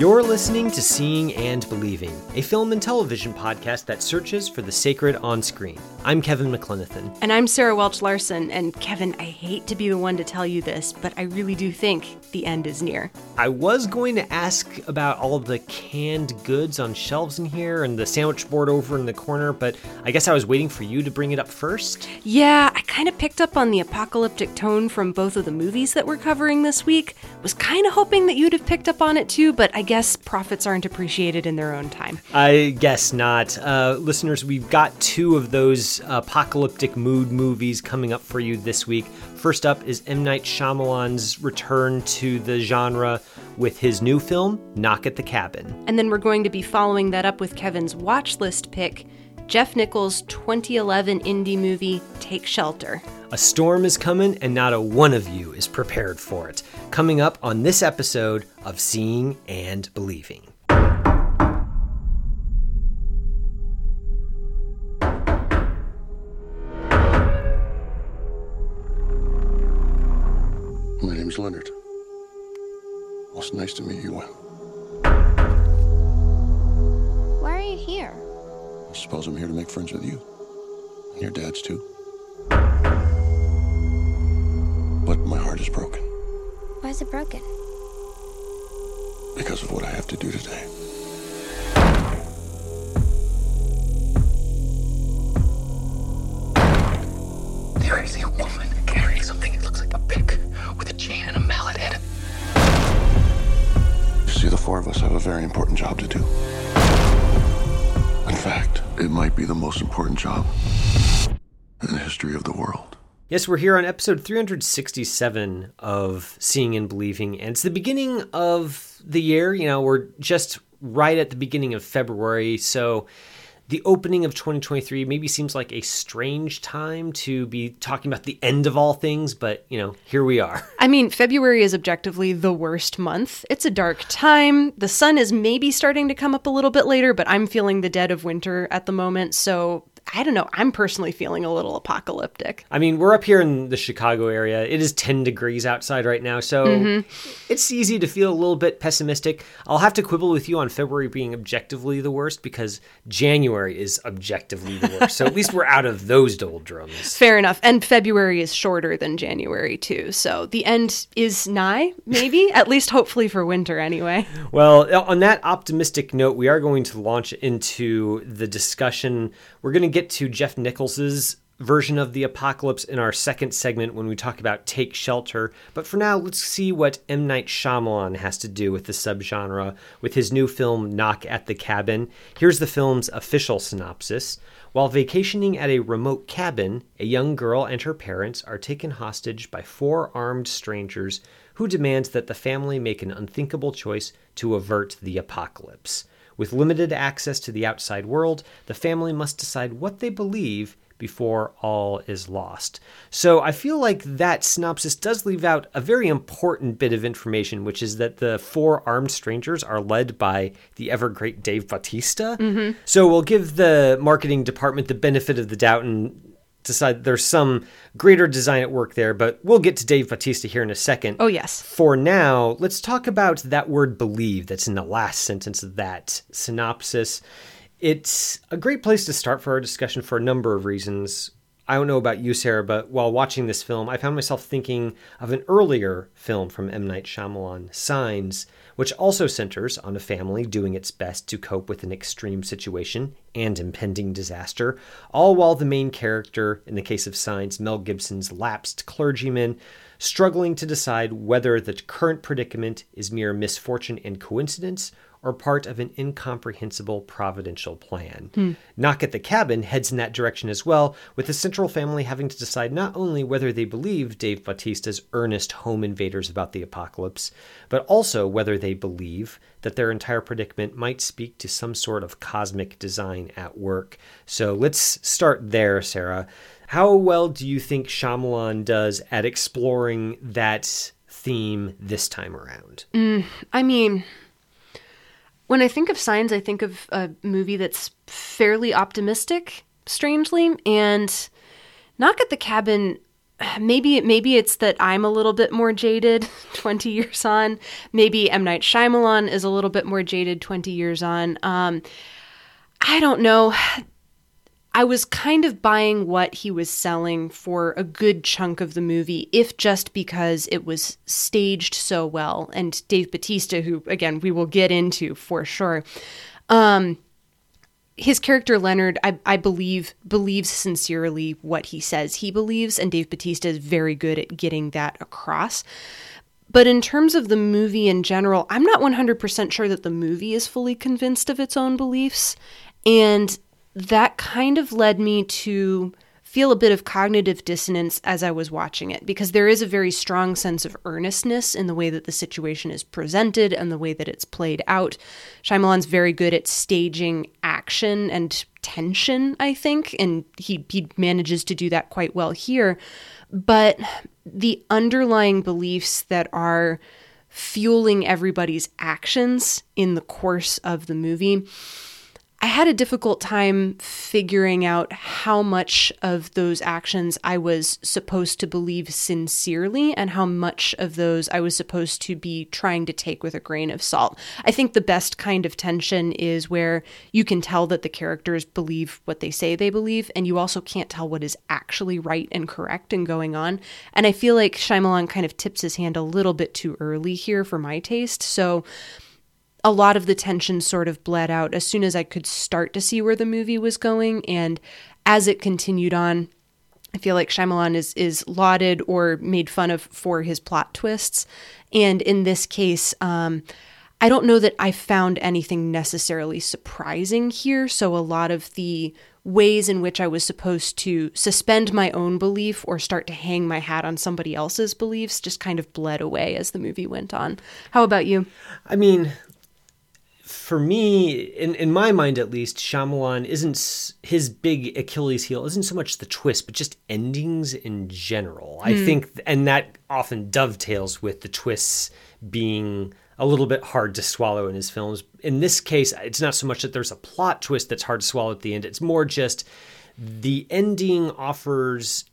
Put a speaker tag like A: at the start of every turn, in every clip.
A: You're listening to Seeing and Believing, a film and television podcast that searches for the sacred on screen. I'm Kevin McLenithan.
B: And I'm Sarah Welch Larson. And Kevin, I hate to be the one to tell you this, but I really do think the end is near.
A: I was going to ask about all of the canned goods on shelves in here and the sandwich board over in the corner, but I guess I was waiting for you to bring it up first.
B: Yeah, I kind of picked up on the apocalyptic tone from both of the movies that we're covering this week. Was kind of hoping that you'd have picked up on it too, but I guess prophets aren't appreciated in their own time.
A: I guess not. Uh, listeners, we've got two of those apocalyptic mood movies coming up for you this week. First up is M. Night Shyamalan's return to the genre with his new film, Knock at the Cabin.
B: And then we're going to be following that up with Kevin's watch list pick, Jeff Nichols' 2011 indie movie, Take Shelter.
A: A storm is coming, and not a one of you is prepared for it. Coming up on this episode of Seeing and Believing.
C: My name's Leonard. Well, it's nice to meet you, Will. I suppose I'm here to make friends with you. And your dad's too. But my heart is broken
D: Why is it broken?
C: because of what I have to do today.
E: There is a woman carrying something that looks like a pick with a chain and a mallet head.
C: You see, the four of us have a very important job to do. It might be the most important job in the history of the world.
A: Yes, we're here on episode 367 of Seeing and Believing, and it's the beginning of the year. You know, we're just right at the beginning of February, so the opening of 2023 maybe seems like a strange time to be talking about the end of all things, but, you know, here we are.
B: I mean, February is objectively the worst month. It's a dark time. The sun is maybe starting to come up a little bit later, but I'm feeling the dead of winter at the moment. So I don't know. I'm personally feeling a little apocalyptic.
A: I mean, we're up here in the Chicago area. It is 10 degrees outside right now, so mm-hmm. it's easy to feel a little bit pessimistic. I'll have to quibble with you on February being objectively the worst because January is objectively the worst. so at least we're out of those doldrums.
B: Fair enough. And February is shorter than January, too. So the end is nigh, maybe, at least hopefully for winter anyway.
A: Well, on that optimistic note, we are going to launch into the discussion. We're going to get to Jeff Nichols's version of the apocalypse in our second segment when we talk about Take Shelter. But for now, let's see what M. Night Shyamalan has to do with the subgenre with his new film Knock at the Cabin. Here's the film's official synopsis. While vacationing at a remote cabin, a young girl and her parents are taken hostage by four armed strangers who demand that the family make an unthinkable choice to avert the apocalypse. With limited access to the outside world, the family must decide what they believe before all is lost. So I feel like that synopsis does leave out a very important bit of information, which is that the four armed strangers are led by the ever great Dave Bautista. Mm-hmm. So we'll give the marketing department the benefit of the doubt and decide there's some greater design at work there, but we'll get to Dave Batista here in a second.
B: Oh, yes.
A: For now, let's talk about that word believe that's in the last sentence of that synopsis. It's a great place to start for our discussion for a number of reasons. I don't know about you, Sarah, but while watching this film, I found myself thinking of an earlier film from M. Night Shyamalan, Signs, which also centers on a family doing its best to cope with an extreme situation and impending disaster, all while the main character, in the case of Signs, Mel Gibson's lapsed clergyman, struggling to decide whether the current predicament is mere misfortune and coincidence or part of an incomprehensible providential plan. Hmm. Knock at the Cabin heads in that direction as well, with the central family having to decide not only whether they believe Dave Bautista's earnest home invaders about the apocalypse, but also whether they believe that their entire predicament might speak to some sort of cosmic design at work. So let's start there, Sarah. How well do you think Shyamalan does at exploring that theme this time around?
B: Mm, I mean, when I think of signs, I think of a movie that's fairly optimistic, strangely, and Knock at the Cabin. Maybe maybe it's that I'm a little bit more jaded 20 years on. Maybe M Night Shyamalan is a little bit more jaded 20 years on. Um, I don't know. I was kind of buying what he was selling for a good chunk of the movie, if just because it was staged so well. And Dave Batista, who again we will get into for sure, um, his character Leonard, I, I believe, believes sincerely what he says he believes, and Dave Batista is very good at getting that across. But in terms of the movie in general, I'm not 100% sure that the movie is fully convinced of its own beliefs. And that kind of led me to feel a bit of cognitive dissonance as I was watching it because there is a very strong sense of earnestness in the way that the situation is presented and the way that it's played out. Shyamalan's very good at staging action and tension, I think, and he he manages to do that quite well here. But the underlying beliefs that are fueling everybody's actions in the course of the movie I had a difficult time figuring out how much of those actions I was supposed to believe sincerely and how much of those I was supposed to be trying to take with a grain of salt. I think the best kind of tension is where you can tell that the characters believe what they say they believe, and you also can't tell what is actually right and correct and going on. And I feel like Shyamalan kind of tips his hand a little bit too early here for my taste. So, a lot of the tension sort of bled out as soon as I could start to see where the movie was going. And as it continued on, I feel like Shyamalan is is lauded or made fun of for his plot twists. And in this case, um, I don't know that I found anything necessarily surprising here. So a lot of the ways in which I was supposed to suspend my own belief or start to hang my hat on somebody else's beliefs just kind of bled away as the movie went on. How about you?
A: I mean, for me, in, in my mind at least, Shyamalan isn't his big Achilles heel isn't so much the twist, but just endings in general. I hmm. think, and that often dovetails with the twists being a little bit hard to swallow in his films. In this case, it's not so much that there's a plot twist that's hard to swallow at the end. It's more just the ending offers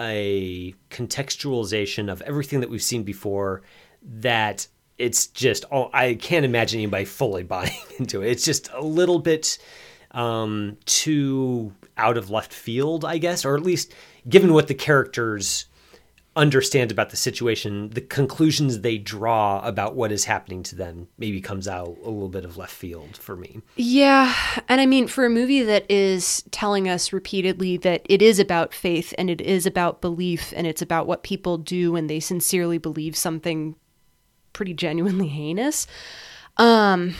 A: a contextualization of everything that we've seen before that it's just oh i can't imagine anybody fully buying into it. It's just a little bit um, too out of left field i guess or at least given what the characters understand about the situation the conclusions they draw about what is happening to them maybe comes out a little bit of left field for me.
B: Yeah, and I mean, for a movie that is telling us repeatedly that it is about faith and it is about belief and it's about what people do when they sincerely believe something pretty genuinely heinous, um,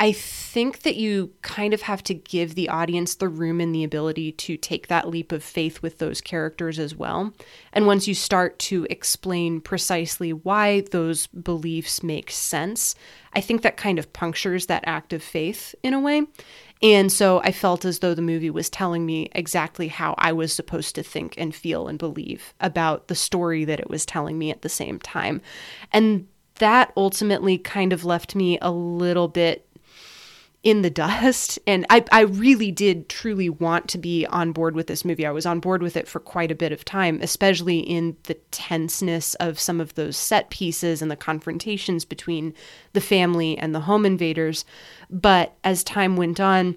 B: I think that you kind of have to give the audience the room and the ability to take that leap of faith with those characters as well. And once you start to explain precisely why those beliefs make sense, I think that kind of punctures that act of faith in a way. And so I felt as though the movie was telling me exactly how I was supposed to think and feel and believe about the story that it was telling me at the same time. And that ultimately kind of left me a little bit in the dust. And I, I really did truly want to be on board with this movie. I was on board with it for quite a bit of time, especially in the tenseness of some of those set pieces and the confrontations between the family and the home invaders. But as time went on,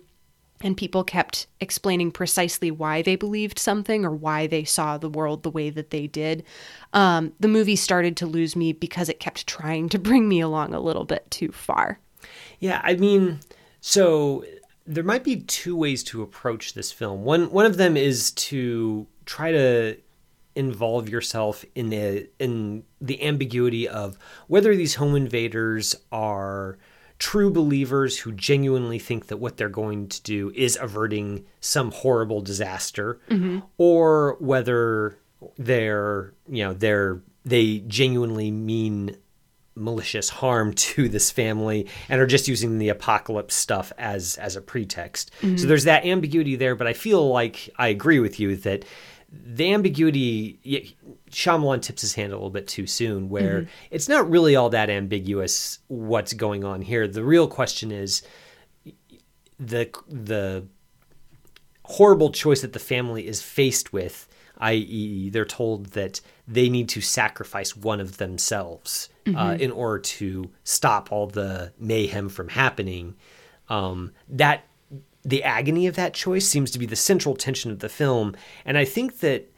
B: and people kept explaining precisely why they believed something or why they saw the world the way that they did. Um, the movie started to lose me because it kept trying to bring me along a little bit too far.
A: Yeah, I mean, so there might be two ways to approach this film. One one of them is to try to involve yourself in the in the ambiguity of whether these home invaders are true believers who genuinely think that what they're going to do is averting some horrible disaster, mm-hmm. or whether they're you know they're they genuinely mean malicious harm to this family and are just using the apocalypse stuff as as a pretext. So mm-hmm. there's that ambiguity there, but I feel like I agree with you that the ambiguity Shyamalan tips his hand a little bit too soon where it's not really all that ambiguous what's going on here. The real question is the the horrible choice that the family is faced with, i.e., they're told that they need to sacrifice one of themselves uh, in order to stop all the mayhem from happening. Um, that the agony of that choice seems to be the central tension of the film, and I think that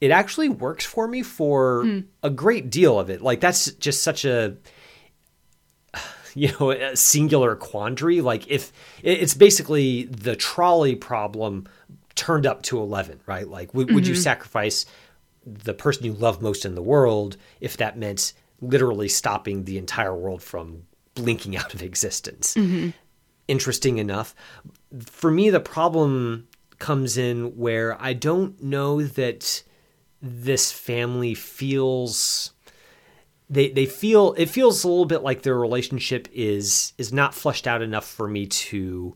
A: it actually works for me for hmm. a great deal of it. Like that's just such a you know a singular quandary. Like if it's basically the trolley problem turned up to 11 right? Like would, would you mm-hmm. sacrifice the person you love most in the world if that meant literally stopping the entire world from blinking out of existence mm-hmm. Interesting enough for me the problem comes in where i don't know that this family feels they they feel it feels a little bit like their relationship is is not fleshed out enough for me to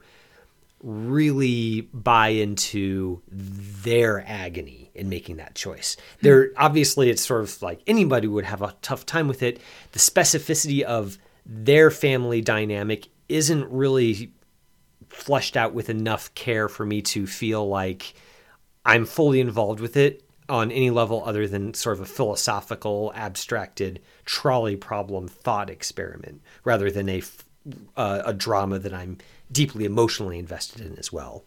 A: really buy into their agony in making that choice. Hmm. There obviously it's sort of like anybody would have a tough time with it. The specificity of their family dynamic isn't really fleshed out with enough care for me to feel like I'm fully involved with it on any level other than sort of a philosophical, abstracted trolley problem thought experiment, rather than a uh, a drama that I'm deeply emotionally invested in as well.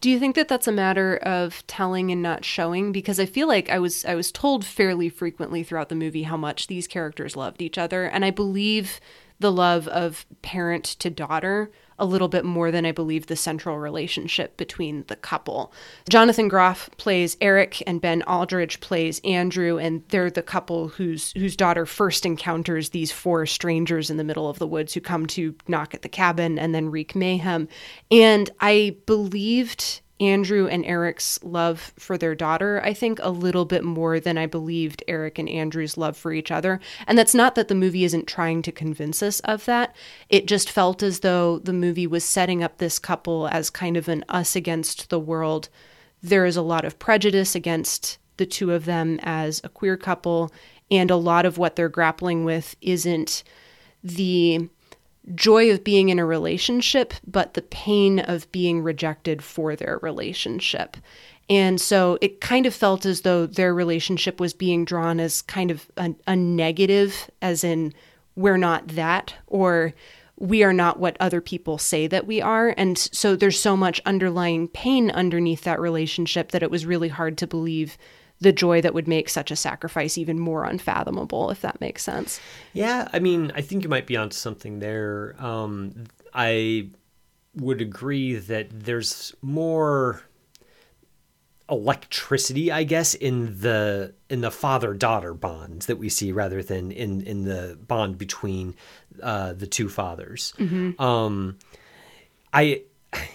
B: Do you think that that's a matter of telling and not showing? Because I feel like I was I was told fairly frequently throughout the movie how much these characters loved each other, and I believe the love of parent to daughter a little bit more than I believe the central relationship between the couple. Jonathan Groff plays Eric and Ben Aldridge plays Andrew and they're the couple whose whose daughter first encounters these four strangers in the middle of the woods who come to knock at the cabin and then wreak mayhem. And I believed Andrew and Eric's love for their daughter, I think, a little bit more than I believed Eric and Andrew's love for each other. And that's not that the movie isn't trying to convince us of that. It just felt as though the movie was setting up this couple as kind of an us against the world. There is a lot of prejudice against the two of them as a queer couple, and a lot of what they're grappling with isn't the joy of being in a relationship, but the pain of being rejected for their relationship. And so it kind of felt as though their relationship was being drawn as kind of a, a negative, as in, we're not that, or we are not what other people say that we are. And so there's so much underlying pain underneath that relationship that it was really hard to believe the joy that would make such a sacrifice even more unfathomable, if that makes sense.
A: Yeah, I mean, I think you might be onto something there. Um, I would agree that there's more electricity, I guess, in the in the father daughter bonds that we see rather than in in the bond between uh, the two fathers. Um, I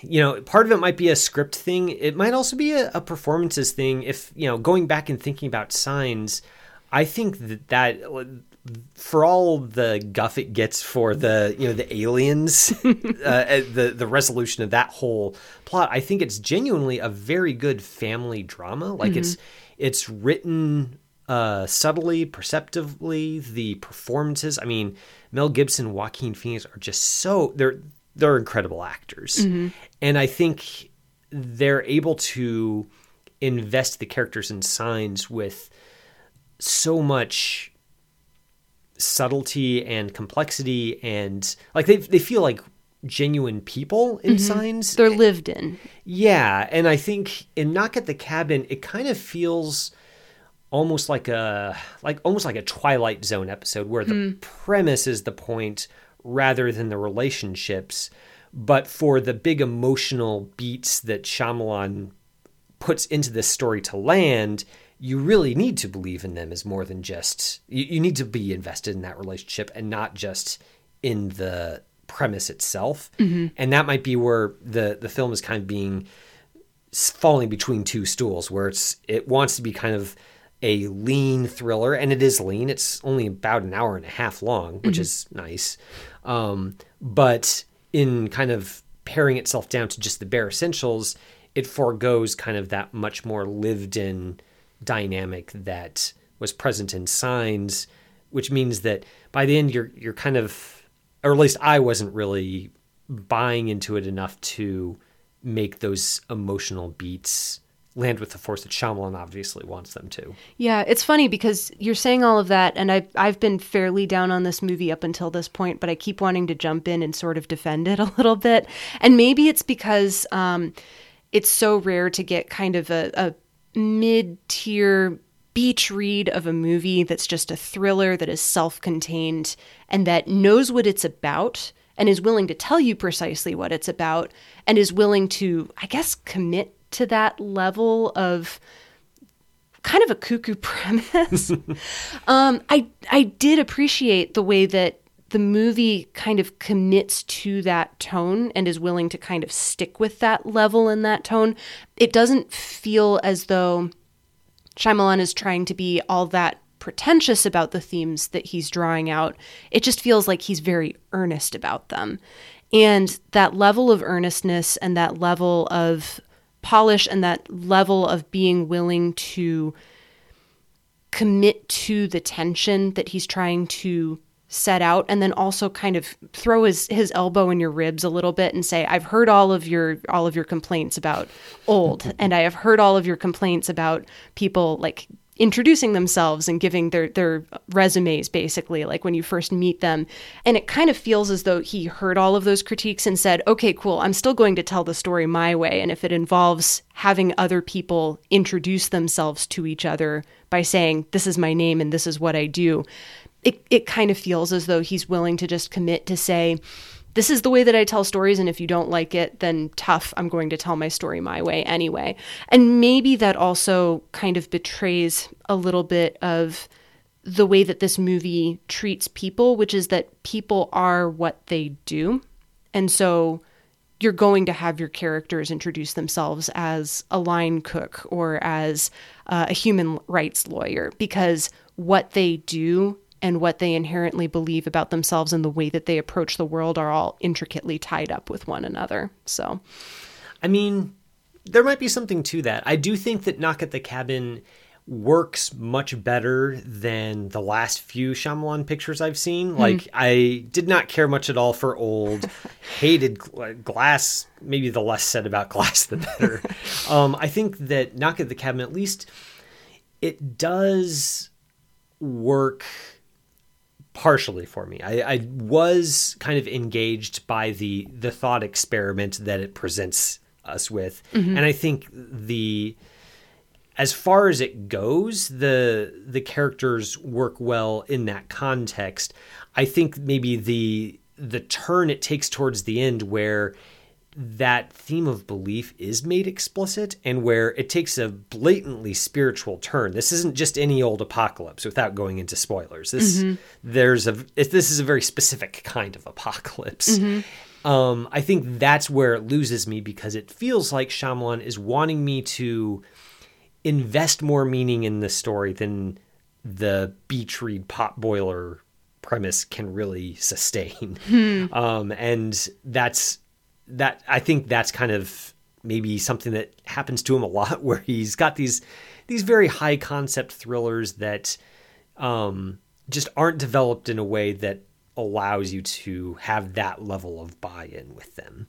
A: you know part of it might be a script thing. It might also be a, a performances thing. If you know going back and thinking about signs i think that that for all the guff it gets for the you know the aliens uh, the the resolution of that whole plot i think it's genuinely a very good family drama. Like it's it's written uh, subtly, perceptively. The performances, I mean, Mel Gibson, Joaquin Phoenix are just so they're they're incredible actors, mm-hmm. and I think they're able to invest the characters and signs with so much subtlety and complexity, and like they they feel like genuine people in mm-hmm. signs.
B: They're lived in.
A: Yeah, and I think in Knock at the Cabin, it kind of feels almost like a like almost like a Twilight Zone episode where the mm. premise is the point rather than the relationships, but for the big emotional beats that Shyamalan puts into this story to land, you really need to believe in them as more than just you, you need to be invested in that relationship and not just in the premise itself, mm-hmm. and that might be where the the film is kind of being falling between two stools, where it's it wants to be kind of a lean thriller, and it is lean. It's only about an hour and a half long, which is nice, um, but in kind of paring itself down to just the bare essentials, it foregoes kind of that much more lived in dynamic that was present in signs, which means that by the end you're you're kind of or at least I wasn't really buying into it enough to make those emotional beats land with the force that Shyamalan obviously wants them to.
B: Yeah, it's funny because you're saying all of that, and I've I've been fairly down on this movie up until this point, but I keep wanting to jump in and sort of defend it a little bit. And maybe it's because um, it's so rare to get kind of a, a mid tier beach read of a movie that's just a thriller that is self contained and that knows what it's about and is willing to tell you precisely what it's about and is willing to, I guess, commit to that level of kind of a cuckoo premise. um, I I did appreciate the way that the movie kind of commits to that tone and is willing to kind of stick with that level and that tone. It doesn't feel as though Shyamalan is trying to be all that pretentious about the themes that he's drawing out. It just feels like he's very earnest about them. And that level of earnestness and that level of polish and that level of being willing to commit to the tension that he's trying to set out and then also kind of throw his his elbow in your ribs a little bit and say I've heard all of your all of your complaints about old and I have heard all of your complaints about people like introducing themselves and giving their their resumes basically like when you first meet them. And it kind of feels as though he heard all of those critiques and said okay cool I'm still going to tell the story my way. And if it involves having other people introduce themselves to each other by saying this is my name and this is what I do it, it kind of feels as though he's willing to just commit to say, this is the way that I tell stories, and if you don't like it, then tough, I'm going to tell my story my way anyway. And maybe that also kind of betrays a little bit of the way that this movie treats people, which is that people are what they do. And so you're going to have your characters introduce themselves as a line cook or as uh, a human rights lawyer because what they do and what they inherently believe about themselves and the way that they approach the world are all intricately tied up with one another. So,
A: I mean, there might be something to that. I do think that Knock at the Cabin works much better than the last few Shyamalan pictures I've seen. Like, I did not care much at all for old, hated Glass. Maybe the less said about Glass, the better. um, I think that Knock at the Cabin, at least, it does work partially for me. I, I was kind of engaged by the the thought experiment that it presents us with, mm-hmm. and I think the as far as it goes, the the characters work well in that context. I think maybe the the turn it takes towards the end where that theme of belief is made explicit and where it takes a blatantly spiritual turn. This isn't just any old apocalypse without going into spoilers. This there's a this is a very specific kind of apocalypse. Um, I think that's where it loses me because it feels like Shyamalan is wanting me to invest more meaning in the story than the beach read pot boiler premise can really sustain. Um, and that's that I think that's kind of maybe something that happens to him a lot where he's got these these very high concept thrillers that um, just aren't developed in a way that allows you to have that level of buy-in with them.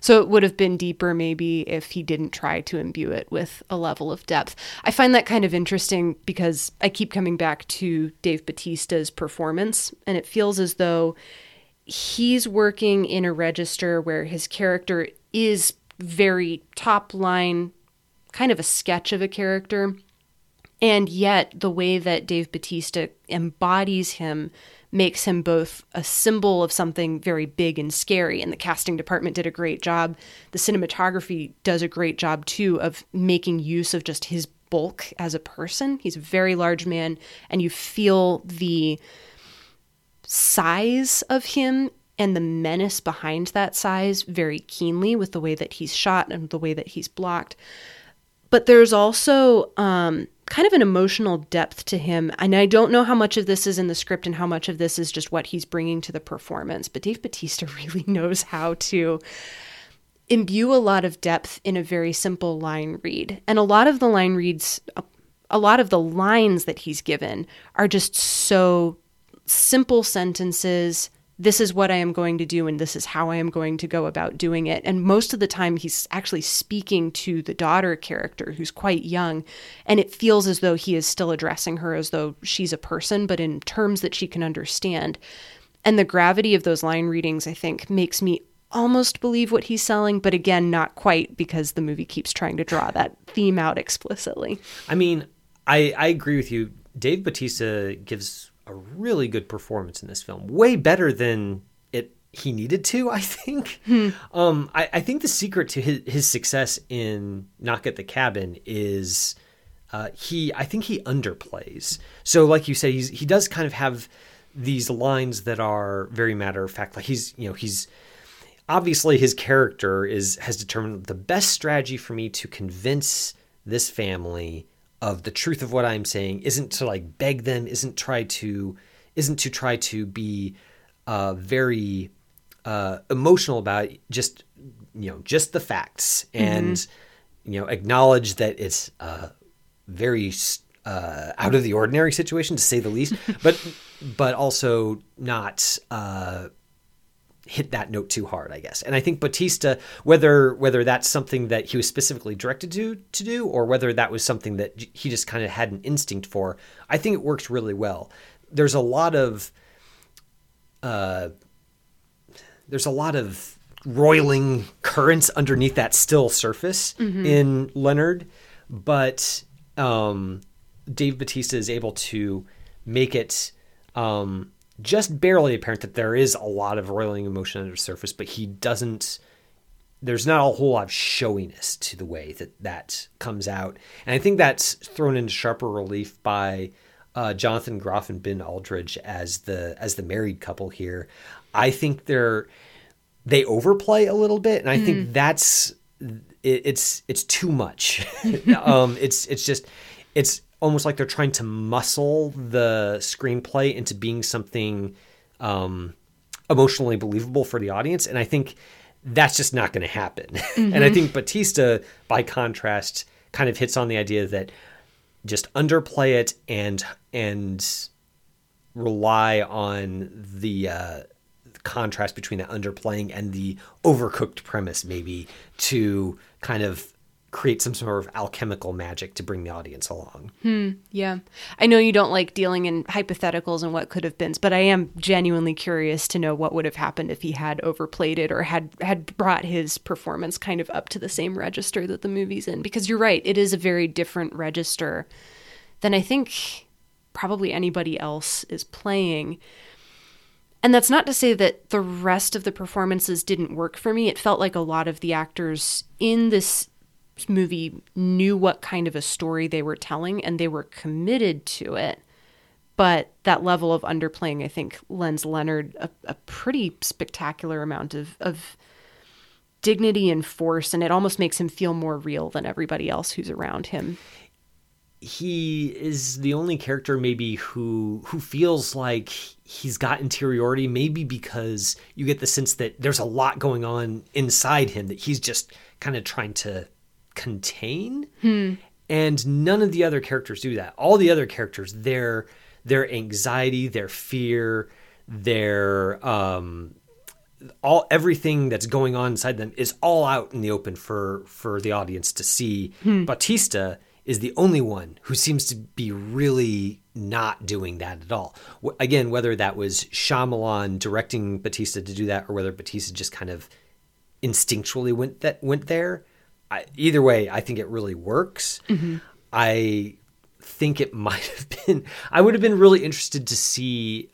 B: So it would have been deeper maybe if he didn't try to imbue it with a level of depth. I find that kind of interesting because I keep coming back to Dave Batista's performance, and it feels as though he's working in a register where his character is very top line, kind of a sketch of a character. And yet, the way that Dave Batista embodies him makes him both a symbol of something very big and scary. And the casting department did a great job. The cinematography does a great job too of making use of just his bulk as a person. He's a very large man, and you feel the size of him and the menace behind that size very keenly with the way that he's shot and the way that he's blocked. But there's also um, kind of an emotional depth to him. And I don't know how much of this is in the script and how much of this is just what he's bringing to the performance. But Dave Batista really knows how to imbue a lot of depth in a very simple line read. And a lot of the line reads, a lot of the lines that he's given are just so simple sentences this is what I am going to do and this is how I am going to go about doing it. And most of the time, he's actually speaking to the daughter character who's quite young. And it feels as though he is still addressing her as though she's a person, but in terms that she can understand. And the gravity of those line readings, I think, makes me almost believe what he's selling, but again, not quite because the movie keeps trying to draw that theme out explicitly.
A: I mean, I, I agree with you. Dave Batista gives a really good performance in this film, way better than it he needed to. I think. Hmm. Um, I, I, think the secret to his, his success in Knock at the Cabin is uh, he. I think he underplays. So, like you said, he's he does kind of have these lines that are very matter of fact. Like he's you know he's obviously his character is has determined the best strategy for me to convince this family of the truth of what I'm saying isn't to like beg them, isn't try to isn't to try to be uh, very uh, emotional about it, just you know just the facts and mm-hmm. you know acknowledge that it's a very uh, out of the ordinary situation to say the least, but but also not uh, hit that note too hard, I guess. And I think Batista, whether whether that's something that he was specifically directed to to do, or whether that was something that he just kind of had an instinct for, I think it works really well. There's a lot of uh, there's a lot of roiling currents underneath that still surface mm-hmm. in Leonard, but um, Dave Batista is able to make it um, just barely apparent that there is a lot of roiling emotion under the surface, but he doesn't. There's not a whole lot of showiness to the way that that comes out, and I think that's thrown into sharper relief by uh, Jonathan Groff and Ben Aldridge as the as the married couple here. I think they're they overplay a little bit, and I mm. think that's it, it's it's too much. um, it's it's just it's almost like they're trying to muscle the screenplay into being something um, emotionally believable for the audience. And I think that's just not going to happen. Mm-hmm. and I think Batista, by contrast, kind of hits on the idea that just underplay it and and rely on the uh, contrast between the underplaying and the overcooked premise, maybe to kind of create some sort of alchemical magic to bring the audience along.
B: Hmm, yeah. I know you don't like dealing in hypotheticals and what could have been, but I am genuinely curious to know what would have happened if he had overplayed it or had had brought his performance kind of up to the same register that the movie's in because you're right, it is a very different register than I think probably anybody else is playing. And that's not to say that the rest of the performances didn't work for me. It felt like a lot of the actors in this movie knew what kind of a story they were telling and they were committed to it. But that level of underplaying, I think, lends Leonard a, a pretty spectacular amount of, of dignity and force, and it almost makes him feel more real than everybody else who's around him.
A: He is the only character maybe who who feels like he's got interiority, maybe because you get the sense that there's a lot going on inside him that he's just kind of trying to contain. Hmm. And none of the other characters do that. All the other characters, their their anxiety, their fear, their um, all everything that's going on inside them is all out in the open for for the audience to see. Hmm. Batista is the only one who seems to be really not doing that at all. Again, whether that was Shyamalan directing Batista to do that, or whether Batista just kind of instinctually went that went there, I, either way, I think it really works. Mm-hmm. I think it might have been. I would have been really interested to see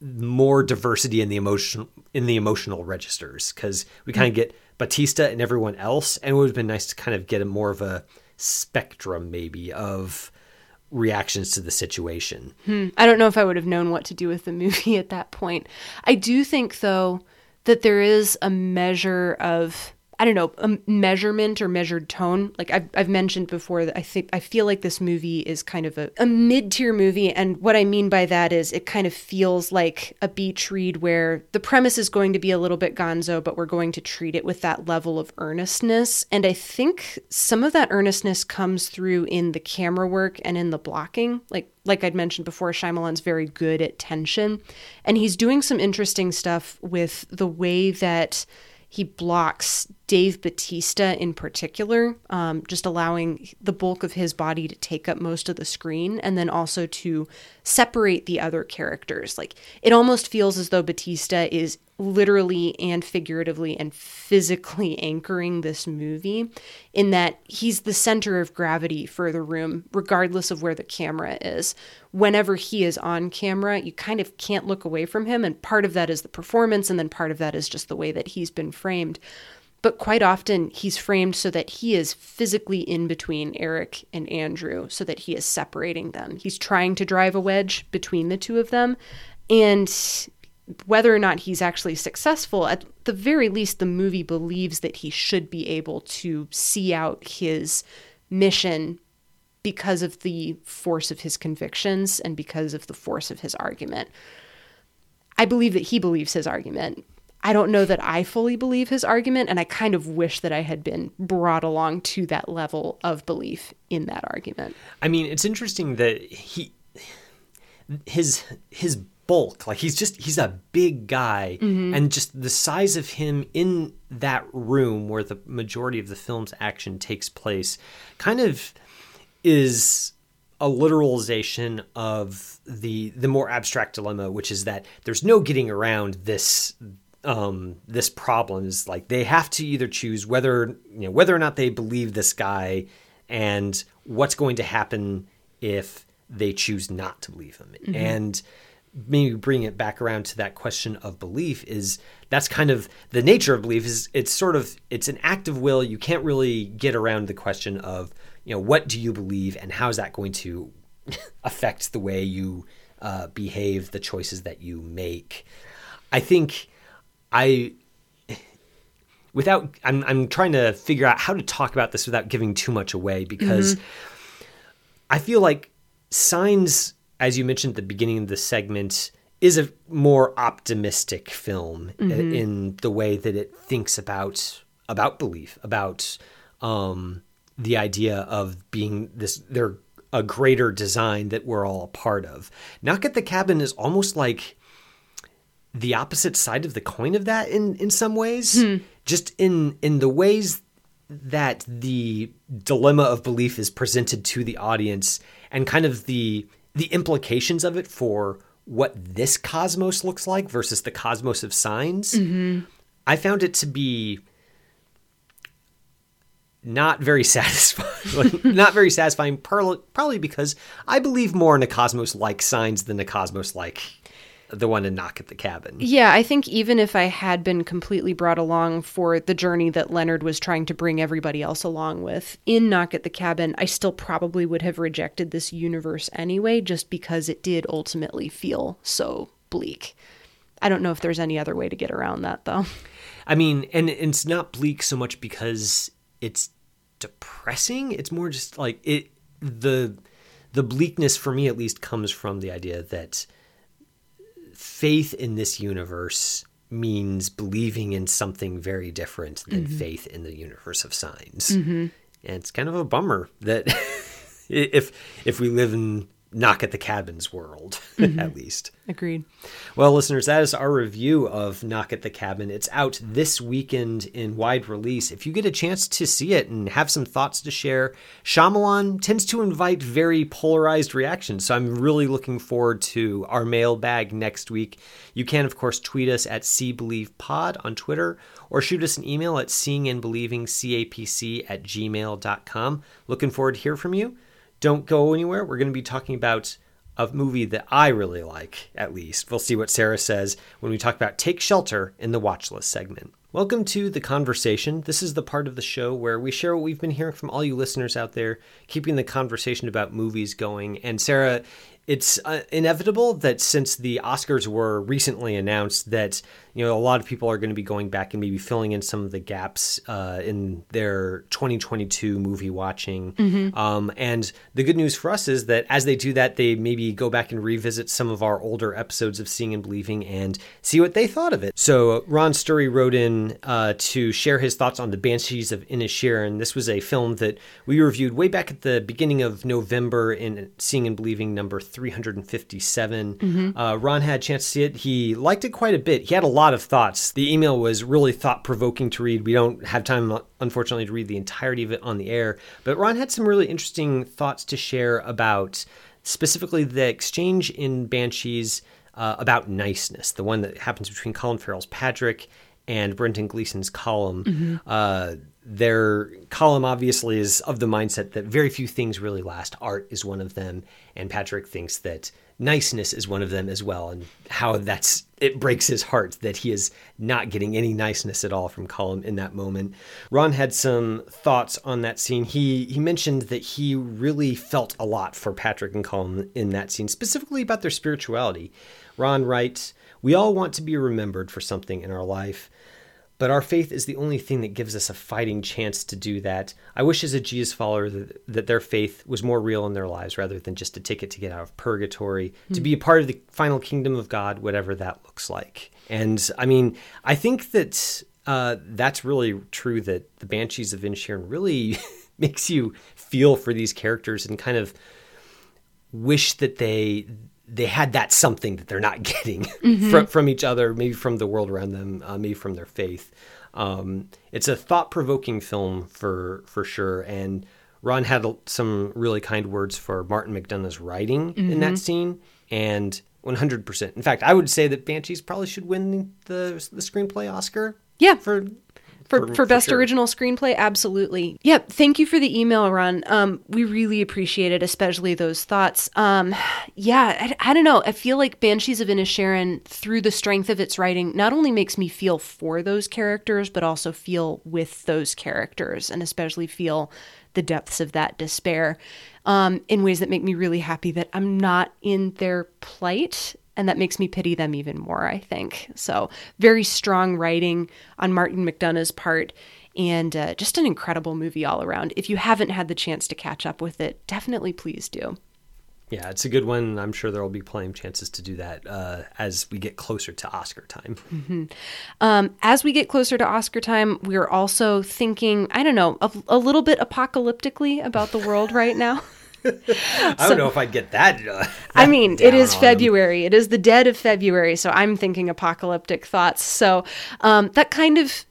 A: more diversity in the emotion in the emotional registers because we kind of mm-hmm. get Batista and everyone else, and it would have been nice to kind of get a more of a spectrum maybe of reactions to the situation.
B: I don't know if I would have known what to do with the movie at that point. I do think, though, that there is a measure of I don't know, a measurement or measured tone. Like I've, I've mentioned before that I think I feel like this movie is kind of a, a mid-tier movie. And what I mean by that is it kind of feels like a beach read where the premise is going to be a little bit gonzo, but we're going to treat it with that level of earnestness. And I think some of that earnestness comes through in the camera work and in the blocking. Like like I'd mentioned before, Shyamalan's very good at tension. And he's doing some interesting stuff with the way that he blocks Dave Batista in particular, um, just allowing the bulk of his body to take up most of the screen and then also to separate the other characters. Like it almost feels as though Batista is literally and figuratively and physically anchoring this movie in that he's the center of gravity for the room, regardless of where the camera is. Whenever he is on camera, you kind of can't look away from him. And part of that is the performance, and then part of that is just the way that he's been framed. But quite often, he's framed so that he is physically in between Eric and Andrew, so that he is separating them. He's trying to drive a wedge between the two of them. And whether or not he's actually successful, at the very least, the movie believes that he should be able to see out his mission because of the force of his convictions and because of the force of his argument. I believe that he believes his argument. I don't know that I fully believe his argument, and I kind of wish that I had been brought along to that level of belief in that argument.
A: I mean, it's interesting that he his his bulk, like he's just he's a big guy mm-hmm. and just the size of him in that room where the majority of the film's action takes place kind of is a literalization of the the more abstract dilemma which is that there's no getting around this um this problem is like they have to either choose whether you know whether or not they believe this guy and what's going to happen if they choose not to believe him. And maybe bring it back around to that question of belief is that's kind of the nature of belief is it's sort of it's an act of will. You can't really get around the question of you know what do you believe and how is that going to affect the way you uh, behave the choices that you make. I think i without I'm, I'm trying to figure out how to talk about this without giving too much away because I feel like Signs, as you mentioned at the beginning of the segment, is a more optimistic film i- in the way that it thinks about about belief, about um, the idea of being this they're a greater design that we're all a part of. Knock at the Cabin is almost like the opposite side of the coin of that in in some ways. Hmm. Just in in the ways that the dilemma of belief is presented to the audience and kind of the the implications of it for what this cosmos looks like versus the cosmos of signs mm-hmm. i found it to be not very satisfying not very satisfying probably because i believe more in a cosmos like signs than a cosmos like the one to knock at the cabin
B: Yeah, I think even if I had been completely brought along for the journey that Leonard was trying to bring everybody else along with in Knock at the Cabin, I still probably would have rejected this universe anyway, just because it did ultimately feel so bleak. I don't know if there's any other way to get around that, though.
A: I mean, and it's not bleak so much because it's depressing. It's more just like it the the bleakness for me at least comes from the idea that faith in this universe means believing in something very different than mm-hmm. faith in the universe of signs. Mm-hmm. And it's kind of a bummer that if if we live in knock at the cabins world mm-hmm. at least.
B: Agreed.
A: Well, listeners, that is our review of Knock at the Cabin. It's out this weekend in wide release. If you get a chance to see it and have some thoughts to share, Shyamalan tends to invite very polarized reactions. So I'm really looking forward to our mailbag next week. You can, of course, tweet us at cbelievepod on Twitter or shoot us an email at seeingandbelievingcapc at gmail.com. Looking forward to hear from you. Don't go anywhere. We're going to be talking about a movie that I really like, at least. We'll see what Sarah says when we talk about Take Shelter in the watch list segment. Welcome to The Conversation. This is the part of the show where we share what we've been hearing from all you listeners out there, keeping the conversation about movies going. And Sarah, it's uh, inevitable that since the Oscars were recently announced, that you know a lot of people are going to be going back and maybe filling in some of the gaps uh, in their 2022 movie watching.
B: Mm-hmm.
A: Um, and the good news for us is that as they do that, they maybe go back and revisit some of our older episodes of Seeing and Believing and see what they thought of it. So Ron Sturry wrote in uh, to share his thoughts on the Banshees of Inisherin. This was a film that we reviewed way back at the beginning of November in Seeing and Believing number 357. Uh, Ron had a chance to see it. He liked it quite a bit. He had a lot of thoughts. The email was really thought provoking to read. We don't have time, unfortunately, to read the entirety of it on the air, but Ron had some really interesting thoughts to share about specifically the exchange in Banshees uh, about niceness, the one that happens between Colin Farrell's Patrick and Brendan Gleeson's Colm. Uh, their Colm obviously is of the mindset that very few things really last. Art is one of them, and Patrick thinks that niceness is one of them as well, and how that's it breaks his heart that he is not getting any niceness at all from Colm in that moment. Ron had some thoughts on that scene. He he mentioned that he really felt a lot for Patrick and Colm in that scene, specifically about their spirituality. Ron writes, "We all want to be remembered for something in our life." But our faith is the only thing that gives us a fighting chance to do that. I wish, as a Jesus follower, that, that their faith was more real in their lives rather than just a ticket to get out of purgatory, to be a part of the final kingdom of God, whatever that looks like. And I mean, I think that uh, that's really true that the Banshees of Inisherin really makes you feel for these characters and kind of wish that they they had that something that they're not getting from, from each other, maybe from the world around them, uh, maybe from their faith. Um, it's a thought provoking film for for sure, and Ron had some really kind words for Martin McDonagh's writing in that scene, and 100%. In fact, I would say that Banshees probably should win the the screenplay Oscar.
B: Yeah.
A: for
B: for, for, best
A: sure.
B: original screenplay? Absolutely. Yep thank you for the email ron. Um, we really appreciate it especially those thoughts. Um, yeah I, I don't know. I feel like banshees of inisherin through the strength of its writing not only makes me feel for those characters but also feel with those characters and especially feel the depths of that despair um, in ways that make me really happy that i'm not in their plight and that makes me pity them even more i think. So very strong writing on martin mcdonagh's part and uh, just an incredible movie all around. If you haven't had the chance to catch up with it definitely please do.
A: Yeah, it's a good one. I'm sure there will be plenty of chances to do that uh, as we get closer to Oscar time.
B: um, as we get closer to oscar time we're also thinking i don't know a, a little bit apocalyptically about the world right now
A: I don't know if I'd get that. Uh,
B: I mean, it is
A: on them.
B: February. It is the dead of February, so I'm thinking apocalyptic thoughts. So um, that kind of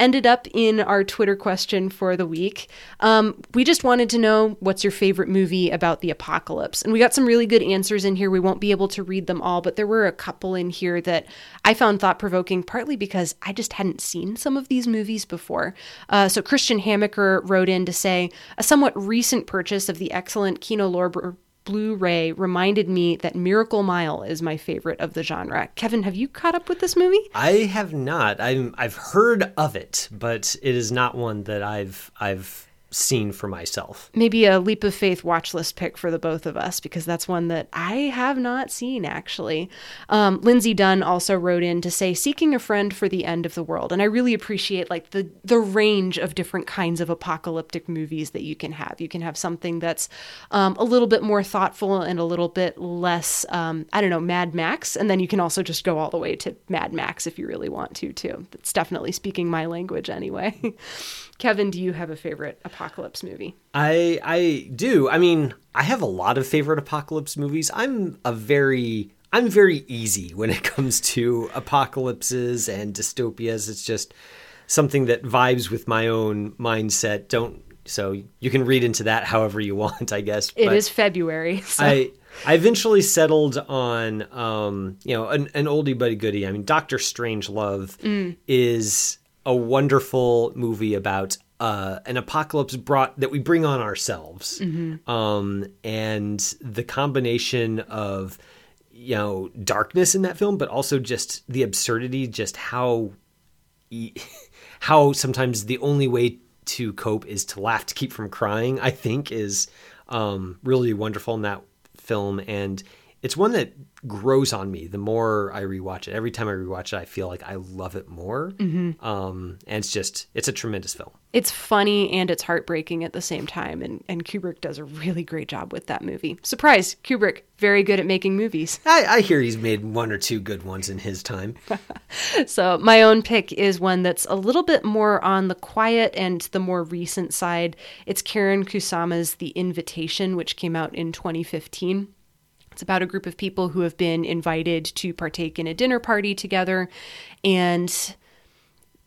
B: ended up in our Twitter question for the week. Um, we just wanted to know what's your favorite movie about the apocalypse, and we got some really good answers in here. We won't be able to read them all, but there were a couple in here that I found thought provoking, partly because I just hadn't seen some of these movies before. Uh, so Christian Hamaker wrote in to say a somewhat recent purchase of the excellent Kino Lorber Blu-ray reminded me that Miracle Mile is my favorite of the genre. Kevin, have you caught up with this movie?
A: I have not. I'm, I've heard of it, but it is not one that I've I've seen for myself.
B: Maybe a leap of faith watch list pick for the both of us because that's one that I have not seen actually. Um, Lindsay Dunn also wrote in to say seeking a friend for the end of the world, and I really appreciate like the the range of different kinds of apocalyptic movies that you can have. You can have something that's um, a little bit more thoughtful and a little bit less, um, I don't know, Mad Max, and then you can also just go all the way to Mad Max if you really want to too. That's definitely speaking my language anyway. Kevin, do you have a favorite apocalypse movie?
A: I I do. I mean, I have a lot of favorite apocalypse movies. I'm a very I'm very easy when it comes to apocalypses and dystopias. It's just something that vibes with my own mindset. Don't so you can read into that however you want, I guess.
B: It
A: but-
B: is February. So.
A: I I eventually settled on um, you know an, an oldie but a goodie. I mean, Doctor Strangelove is a wonderful movie about uh, an apocalypse brought that we bring on ourselves, um, and the combination of you know darkness in that film, but also just the absurdity, just how how sometimes the only way to cope is to laugh to keep from crying. I think is um, really wonderful in that film, and it's one that grows on me the more I rewatch it. Every time I rewatch it, I feel like I love it more. Mm-hmm. Um, and it's just it's a tremendous film.
B: It's funny and it's heartbreaking at the same time, and, and Kubrick does a really great job with that movie. Surprise, Kubrick, very good at making movies.
A: I, I hear he's made one or two good ones in his time.
B: So, my own pick is one that's a little bit more on the quiet and the more recent side. It's Karyn Kusama's The Invitation, which came out in 2015. It's about a group of people who have been invited to partake in a dinner party together, and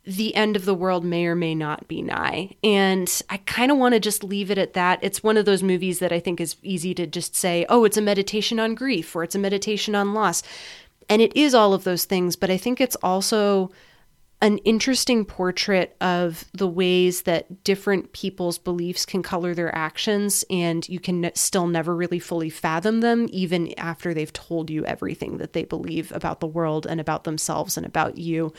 B: the end of the world may or may not be nigh. And I kind of want to just leave it at that. It's one of those movies that I think is easy to just say, oh, it's a meditation on grief or it's a meditation on loss. And it is all of those things, but I think it's also an interesting portrait of the ways that different people's beliefs can color their actions, and you can still never really fully fathom them, even after they've told you everything that they believe about the world and about themselves and about you.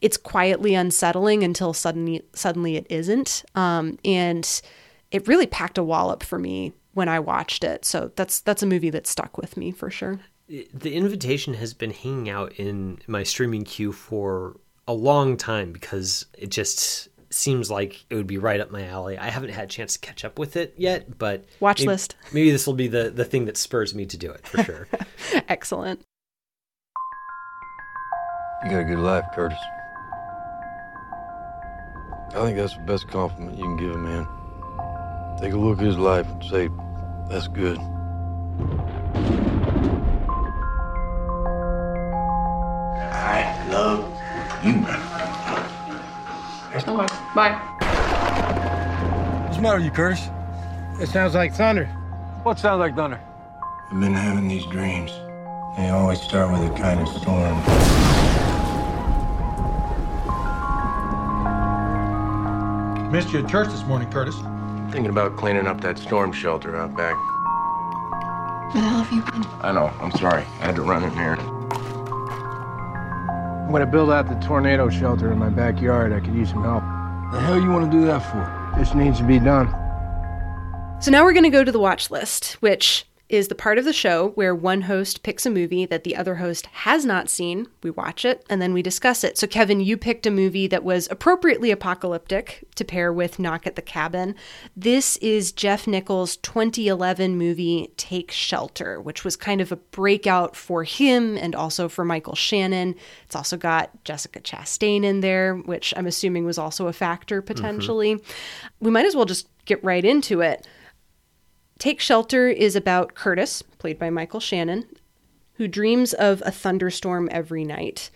B: It's quietly unsettling until suddenly, suddenly it isn't, um, and it really packed a wallop for me when I watched it. So that's that's a movie that stuck with me for sure.
A: The invitation has been hanging out in my streaming queue for a long time because it just seems like it would be right up my alley. I haven't had a chance to catch up with it yet, but
B: watch
A: maybe,
B: list.
A: Maybe this will be the the thing that spurs me to do it for sure.
B: Excellent.
F: You got a good life, Curtis. I think that's the best compliment you can give a man. Take a look at his life and say, that's good.
C: You.
G: Bye.
F: What's the matter with you, Curtis?
H: It sounds like thunder.
F: What sounds like thunder?
C: I've been having these dreams. They always start with a kind of storm.
H: Missed you at church this morning, Curtis.
C: Thinking about cleaning up that storm shelter out back.
G: Where the hell have you been?
C: I know. I'm sorry. I had to run in here.
H: I'm gonna build out the tornado shelter in my backyard. I could use some help.
F: The hell you want to do that for?
H: This needs to be done.
B: So now we're going to go to the watch list, which is the part of the show where one host picks a movie that the other host has not seen. We watch it and then we discuss it. So, Kevin, you picked a movie that was appropriately apocalyptic to pair with Knock at the Cabin. This is Jeff Nichols' 2011 movie Take Shelter, which was kind of a breakout for him and also for Michael Shannon. It's also got Jessica Chastain in there, which I'm assuming was also a factor mm-hmm. potentially. We might as well just get right into it. Take Shelter is about Curtis, played by Michael Shannon, who dreams of a thunderstorm every night.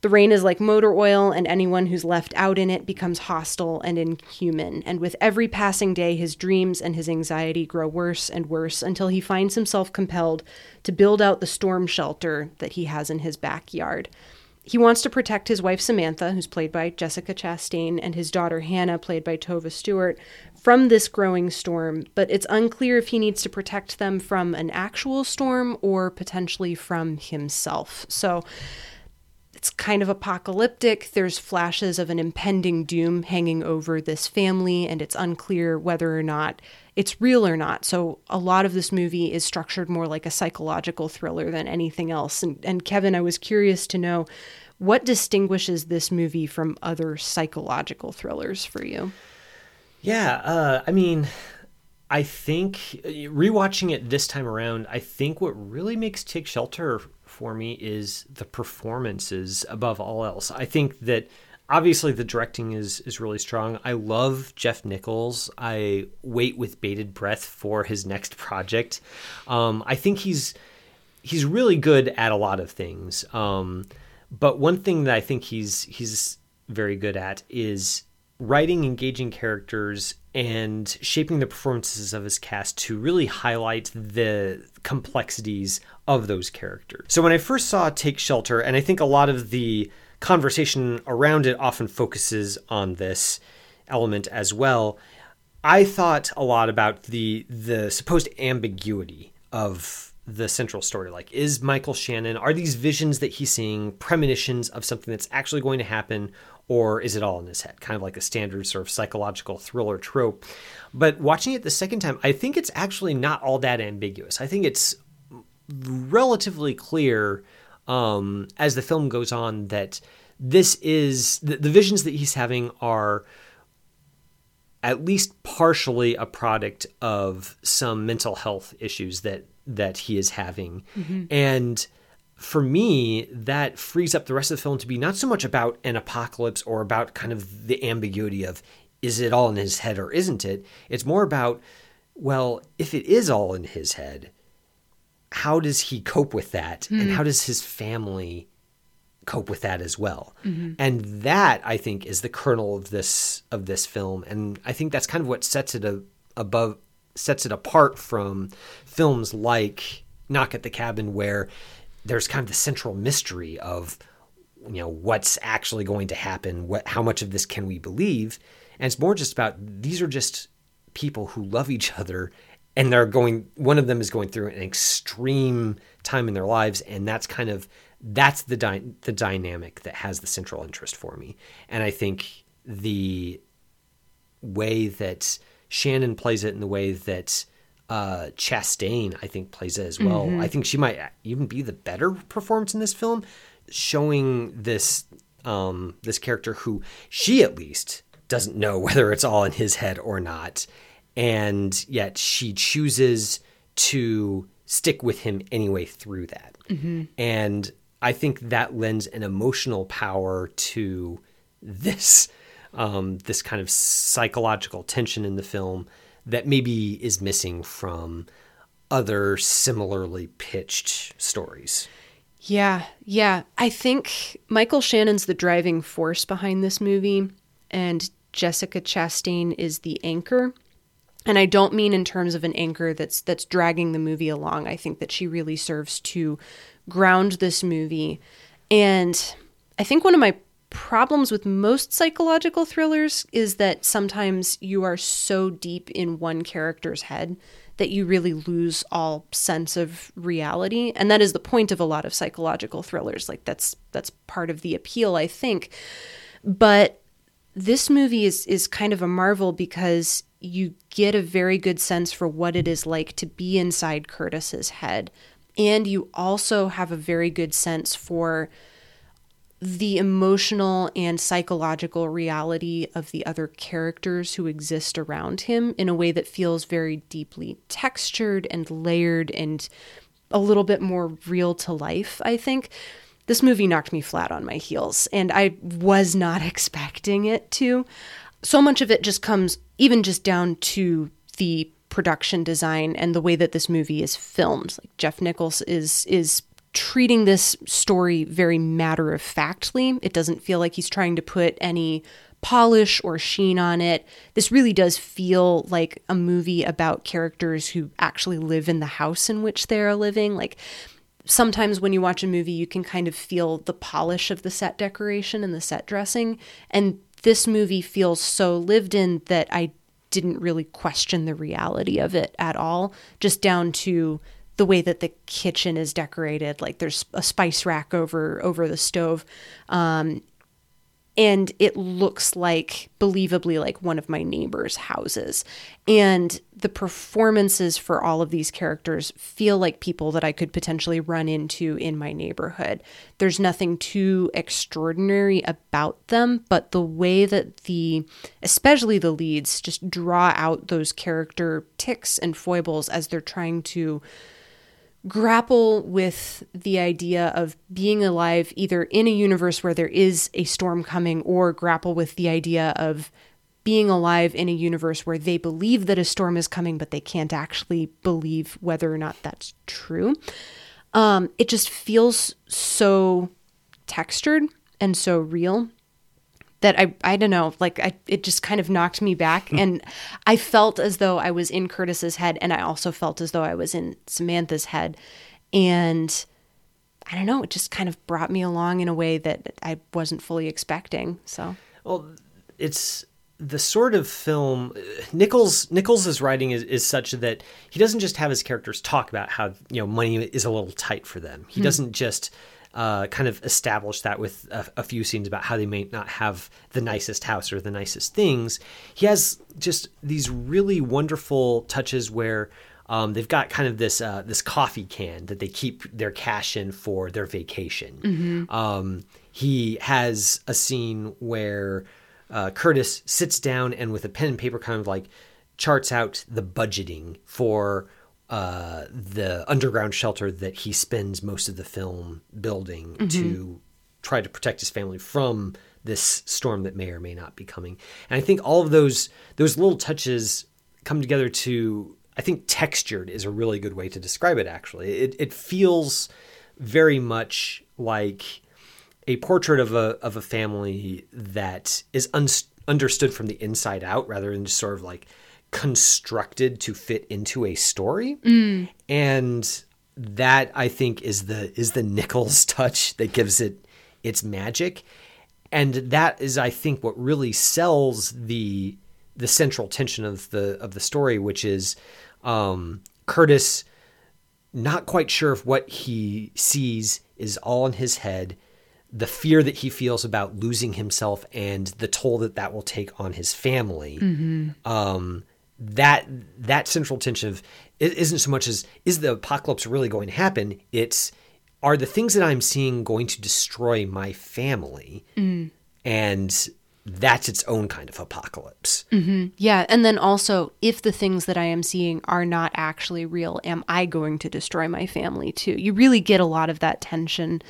B: The rain is like motor oil, and anyone who's left out in it becomes hostile and inhuman. And with every passing day, his dreams and his anxiety grow worse and worse until he finds himself compelled to build out the storm shelter that he has in his backyard. He wants to protect his wife Samantha, who's played by Jessica Chastain, and his daughter Hannah, played by Tova Stewart, from this growing storm, but it's unclear if he needs to protect them from an actual storm or potentially from himself. So it's kind of apocalyptic. There's flashes of an impending doom hanging over this family, and it's unclear whether or not it's real or not. So a lot of this movie is structured more like a psychological thriller than anything else. And, and Kevin, I was curious to know what distinguishes this movie from other psychological thrillers for you.
A: Yeah, uh, I mean, I think rewatching it this time around, I think what really makes Take Shelter for me is the performances above all else. I think that obviously the directing is is really strong. I love Jeff Nichols. I wait with bated breath for his next project. Um, I think he's he's really good at a lot of things. Um, but one thing that I think he's he's very good at is writing engaging characters and shaping the performances of his cast to really highlight the complexities of those characters. So when I first saw Take Shelter, and I think a lot of the conversation around it often focuses on this element as well, I thought a lot about the the supposed ambiguity of the central story. Like, is Michael Shannon, are these visions that he's seeing premonitions of something that's actually going to happen? Or is it all in his head? Kind of like a standard sort of psychological thriller trope. But watching it the second time, I think it's actually not all that ambiguous. I think it's relatively clear um, as the film goes on that this is the, the visions that he's having are at least partially a product of some mental health issues that that he is having
B: Mm-hmm.
A: and for me that frees up the rest of the film to be not so much about an apocalypse or about kind of the ambiguity of is it all in his head or isn't it? It's more about well if it is all in his head how does he cope with that? And mm. how does his family cope with that as well? Mm-hmm. And that i think is the kernel of this of this film. And i think that's kind of what sets it a, above sets it apart from films like knock at the cabin where there's kind of the central mystery of you know what's actually going to happen what how much of this can we believe? And it's more just about these are just people who love each other and they're going one of them is going through an extreme time in their lives. And that's kind of that's the dy- the dynamic that has the central interest for me. And i think the way that shannon plays it and the way that uh, Chastain, I think, plays it as well. I think she might even be the better performance in this film, showing this um, this character who she at least doesn't know whether it's all in his head or not, and yet she chooses to stick with him anyway through that. And I think that lends an emotional power to this um, this kind of psychological tension in the film that maybe is missing from other similarly pitched stories.
B: Yeah, yeah. I think Michael Shannon's the driving force behind this movie, and Jessica Chastain is the anchor. And I don't mean in terms of an anchor that's that's dragging the movie along. I think that she really serves to ground this movie. And I think one of my problems with most psychological thrillers is that sometimes you are so deep in one character's head that you really lose all sense of reality. And that is the point of a lot of psychological thrillers. Like that's that's part of the appeal i think. But this movie is is kind of a marvel because you get a very good sense for what it is like to be inside Curtis's head. And you also have a very good sense for the emotional and psychological reality of the other characters who exist around him in a way that feels very deeply textured and layered and a little bit more real to life, I think. This movie knocked me flat on my heels, and I was not expecting it to. So much of it just comes even just down to the production design and the way that this movie is filmed. Like Jeff Nichols is is treating this story very matter of factly. It doesn't feel like he's trying to put any polish or sheen on it. This really does feel like a movie about characters who actually live in the house in which they are living. Like sometimes when you watch a movie, you can kind of feel the polish of the set decoration and the set dressing. And this movie feels so lived in that I didn't really question the reality of it at all, just down to the way that the kitchen is decorated like there's a spice rack over over the stove. Um, and it looks like believably like one of my neighbors houses. And the performances for all of these characters feel like people that i could potentially run into in my neighborhood. There's nothing too extraordinary about them but the way that the especially the leads just draw out those character ticks and foibles as they're trying to grapple with the idea of being alive either in a universe where there is a storm coming or grapple with the idea of being alive in a universe where they believe that a storm is coming but they can't actually believe whether or not that's true. Um, it just feels so textured and so real that I I don't know, like I it just kind of knocked me back hmm. and I felt as though I was in Curtis's head and I also felt as though I was in Samantha's head and I don't know, it just kind of brought me along in a way that I wasn't fully expecting. So,
A: Well, it's the sort of film Nichols Nichols's writing is, is such that he doesn't just have his characters talk about how you know money is a little tight for them. He hmm. doesn't just uh, kind of establish that with a, a, few scenes about how they may not have the nicest house or the nicest things. He has just these really wonderful touches where um, they've got kind of this uh, this coffee can that they keep their cash in for their vacation.
B: Mm-hmm.
A: Um, he has a scene where uh, Curtis sits down and with a pen and paper kind of like charts out the budgeting for uh, the underground shelter that he spends most of the film building
B: Mm-hmm.
A: to try to protect his family from this storm that may or may not be coming. And I think all of those those little touches come together to I think textured is a really good way to describe it actually. It it feels very much like a portrait of a of a family that is un- understood from the inside out rather than just sort of like constructed to fit into a story. And that I think is the is the Nichols touch that gives it its magic. And that is I think what really sells the the central tension of the of the story, which is um, Curtis not quite sure if what he sees is all in his head, the fear that he feels about losing himself and the toll that that will take on his family. Um, that that central tension of it isn't so much as is the apocalypse really going to happen? It's are the things that I'm seeing going to destroy my family? Mm. And that's its own kind of apocalypse.
B: Yeah, and then also, if the things that I am seeing are not actually real, am I going to destroy my family too? You really get a lot of that tension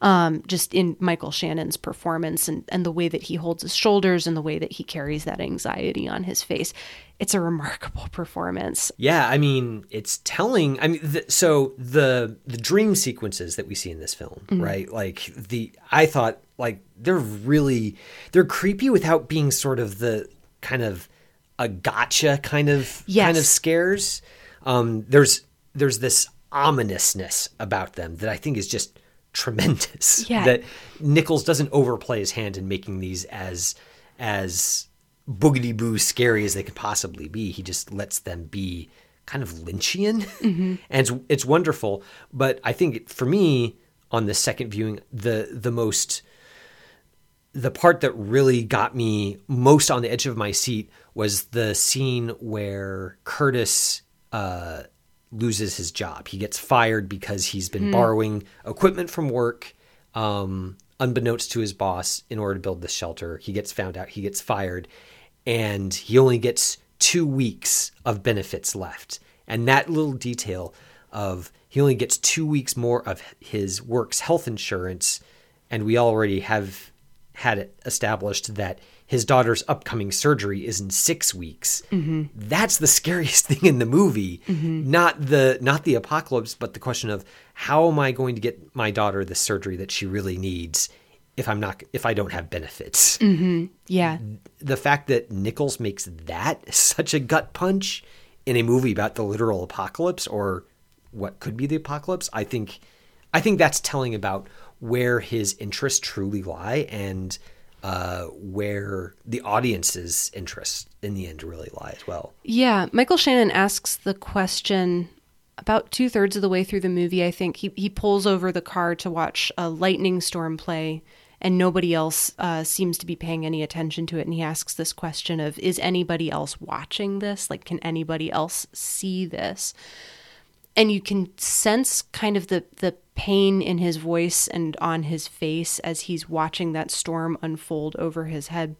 B: um, just in Michael Shannon's performance and, and the way that he holds his shoulders and the way that he carries that anxiety on his face. It's a remarkable performance.
A: Yeah, I mean, it's telling. I mean, the, so the the dream sequences that we see in this film, right? Like the, I thought like they're really they're creepy without being sort of the kind of a gotcha kind of kind of scares. Um, there's there's this ominousness about them that I think is just tremendous.
B: Yeah.
A: That Nichols doesn't overplay his hand in making these as as boogity boo scary as they could possibly be. He just lets them be kind of Lynchian, and it's, it's wonderful. But I think for me, on the second viewing, the the most the part that really got me most on the edge of my seat was the scene where Curtis uh, loses his job. He gets fired because he's been borrowing equipment from work, um, unbeknownst to his boss, in order to build the shelter. He gets found out. He gets fired, and he only gets two weeks of benefits left. And that little detail of he only gets two weeks more of his work's health insurance, and we already have had it established that his daughter's upcoming surgery is in six weeks. Mm-hmm. That's the scariest thing in the movie. Mm-hmm. Not the not the apocalypse, but the question of how am I going to get my daughter the surgery that she really needs if I'm not if I don't have benefits. Mm-hmm.
B: Yeah.
A: The fact that Nichols makes that such a gut punch in a movie about the literal apocalypse or what could be the apocalypse, I think I think that's telling about where his interests truly lie and uh, where the audience's interests in the end really lie as well.
B: Yeah, Michael Shannon asks the question about two thirds of the way through the movie. I think he he pulls over the car to watch a lightning storm play, and nobody else uh, seems to be paying any attention to it. And he asks this question of, "Is anybody else watching this? Like, can anybody else see this?" And you can sense kind of the the pain in his voice and on his face as he's watching that storm unfold over his head.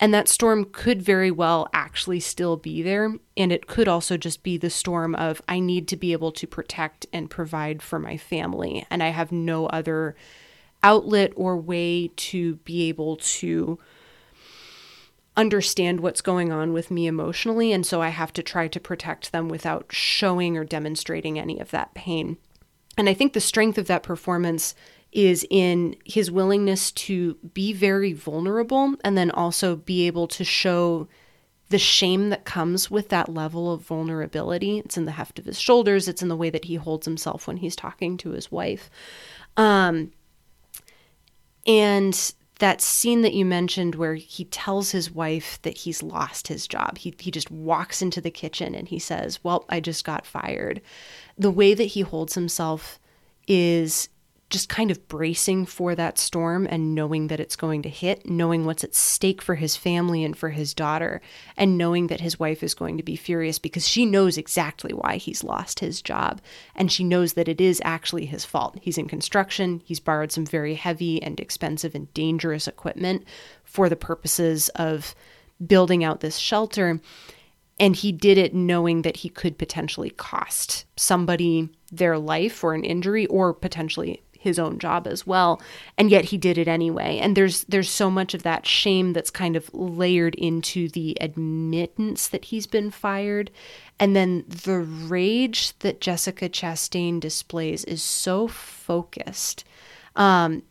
B: And that storm could very well actually still be there. And it could also just be the storm of, I need to be able to protect and provide for my family. And I have no other outlet or way to be able to understand what's going on with me emotionally. And so I have to try to protect them without showing or demonstrating any of that pain. And I think the strength of that performance is in his willingness to be very vulnerable and then also be able to show the shame that comes with that level of vulnerability. It's in the heft of his shoulders, it's in the way that he holds himself when he's talking to his wife. Um, and that scene that you mentioned where he tells his wife that he's lost his job. He he just walks into the kitchen and he says, "Well, I just got fired." The way that he holds himself is just kind of bracing for that storm and knowing that it's going to hit, knowing what's at stake for his family and for his daughter, and knowing that his wife is going to be furious because she knows exactly why he's lost his job. And she knows that it is actually his fault. He's in construction, he's borrowed some very heavy and expensive and dangerous equipment for the purposes of building out this shelter. And he did it knowing that he could potentially cost somebody their life or an injury or potentially his own job as well and yet he did it anyway and there's there's so much of that shame that's kind of layered into the admittance that he's been fired and then the rage that Jessica Chastain displays is so focused um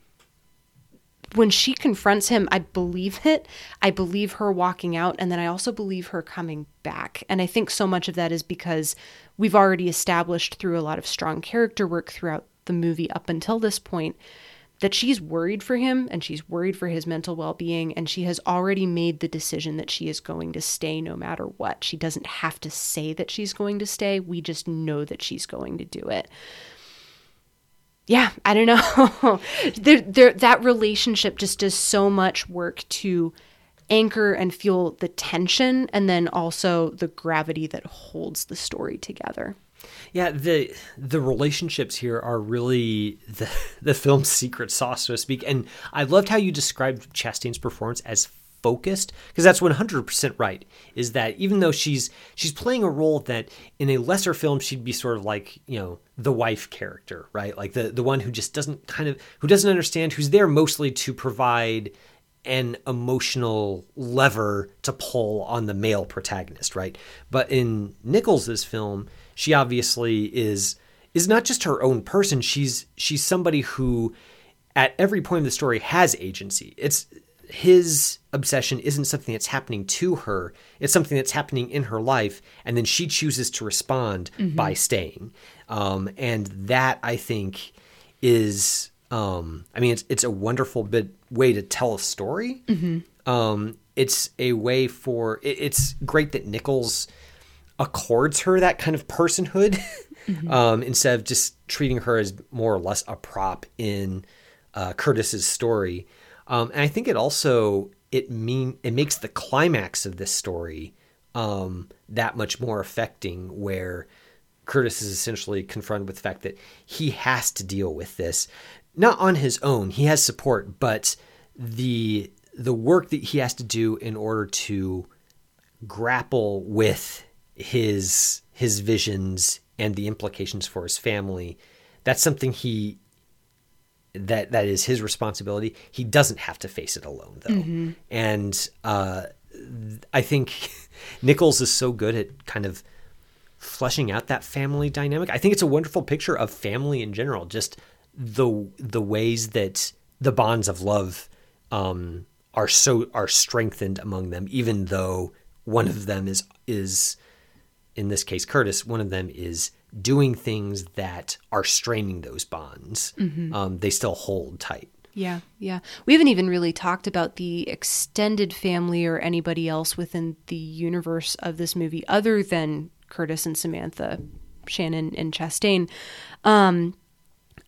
B: when she confronts him, I believe it. I believe her walking out, and then I also believe her coming back. And I think so much of that is because we've already established through a lot of strong character work throughout the movie up until this point that she's worried for him and she's worried for his mental well being, and she has already made the decision that she is going to stay no matter what. She doesn't have to say that she's going to stay, we just know that she's going to do it yeah, I don't know. there, there, that relationship just does so much work to anchor and fuel the tension and then also the gravity that holds the story together.
A: Yeah, the the relationships here are really the the film's secret sauce, so to speak. And I loved how you described Chastain's performance as focused because that's 100% right is that even though she's she's playing a role that in a lesser film she'd be sort of like you know the wife character right like the the one who just doesn't kind of who doesn't understand who's there mostly to provide an emotional lever to pull on the male protagonist right but in Nichols's film she obviously is is not just her own person she's she's somebody who at every point of the story has agency it's his obsession isn't something that's happening to her, it's something that's happening in her life, and then she chooses to respond mm-hmm. by staying. Um, and that, I think, is, um, I mean, it's, it's a wonderful bit way to tell a story. Mm-hmm. Um, it's a way for, it, it's great that Nichols accords her that kind of personhood mm-hmm. Um, instead of just treating her as more or less a prop in uh, Curtis's story. Um, and I think it also it mean it makes the climax of this story um, that much more affecting, where Curtis is essentially confronted with the fact that he has to deal with this, not on his own. He has support, but the the work that he has to do in order to grapple with his his visions and the implications for his family that's something he that that is his responsibility. He doesn't have to face it alone though. Mm-hmm. And uh, I think Nichols is so good at kind of fleshing out that family dynamic. I think it's a wonderful picture of family in general, just the the ways that the bonds of love um, are so are strengthened among them, even though one of them is is in this case Curtis, one of them is doing things that are straining those bonds, mm-hmm. um, they still hold tight.
B: Yeah, yeah. We haven't even really talked about the extended family or anybody else within the universe of this movie other than Curtis and Samantha, Shannon and Chastain. Um,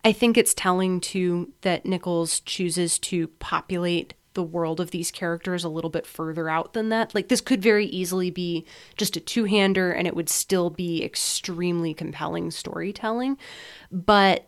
B: I think it's telling too that Nichols chooses to populate the world of these characters a little bit further out than that. Like this could very easily be just a two-hander and it would still be extremely compelling storytelling. But